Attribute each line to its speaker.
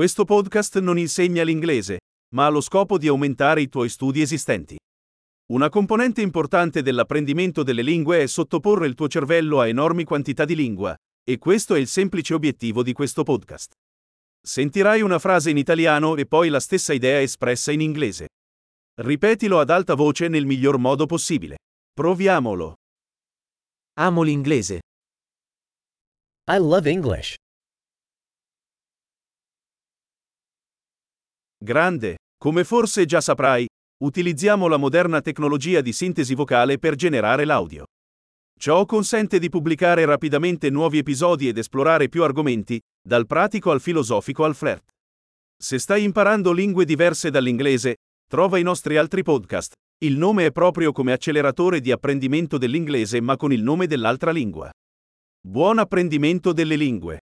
Speaker 1: Questo podcast non insegna l'inglese, ma ha lo scopo di aumentare i tuoi studi esistenti. Una componente importante dell'apprendimento delle lingue è sottoporre il tuo cervello a enormi quantità di lingua, e questo è il semplice obiettivo di questo podcast. Sentirai una frase in italiano e poi la stessa idea espressa in inglese. Ripetilo ad alta voce nel miglior modo possibile. Proviamolo.
Speaker 2: Amo l'inglese.
Speaker 3: I love English.
Speaker 1: Grande. Come forse già saprai, utilizziamo la moderna tecnologia di sintesi vocale per generare l'audio. Ciò consente di pubblicare rapidamente nuovi episodi ed esplorare più argomenti, dal pratico al filosofico al flirt. Se stai imparando lingue diverse dall'inglese, trova i nostri altri podcast. Il nome è proprio come acceleratore di apprendimento dell'inglese ma con il nome dell'altra lingua. Buon apprendimento delle lingue!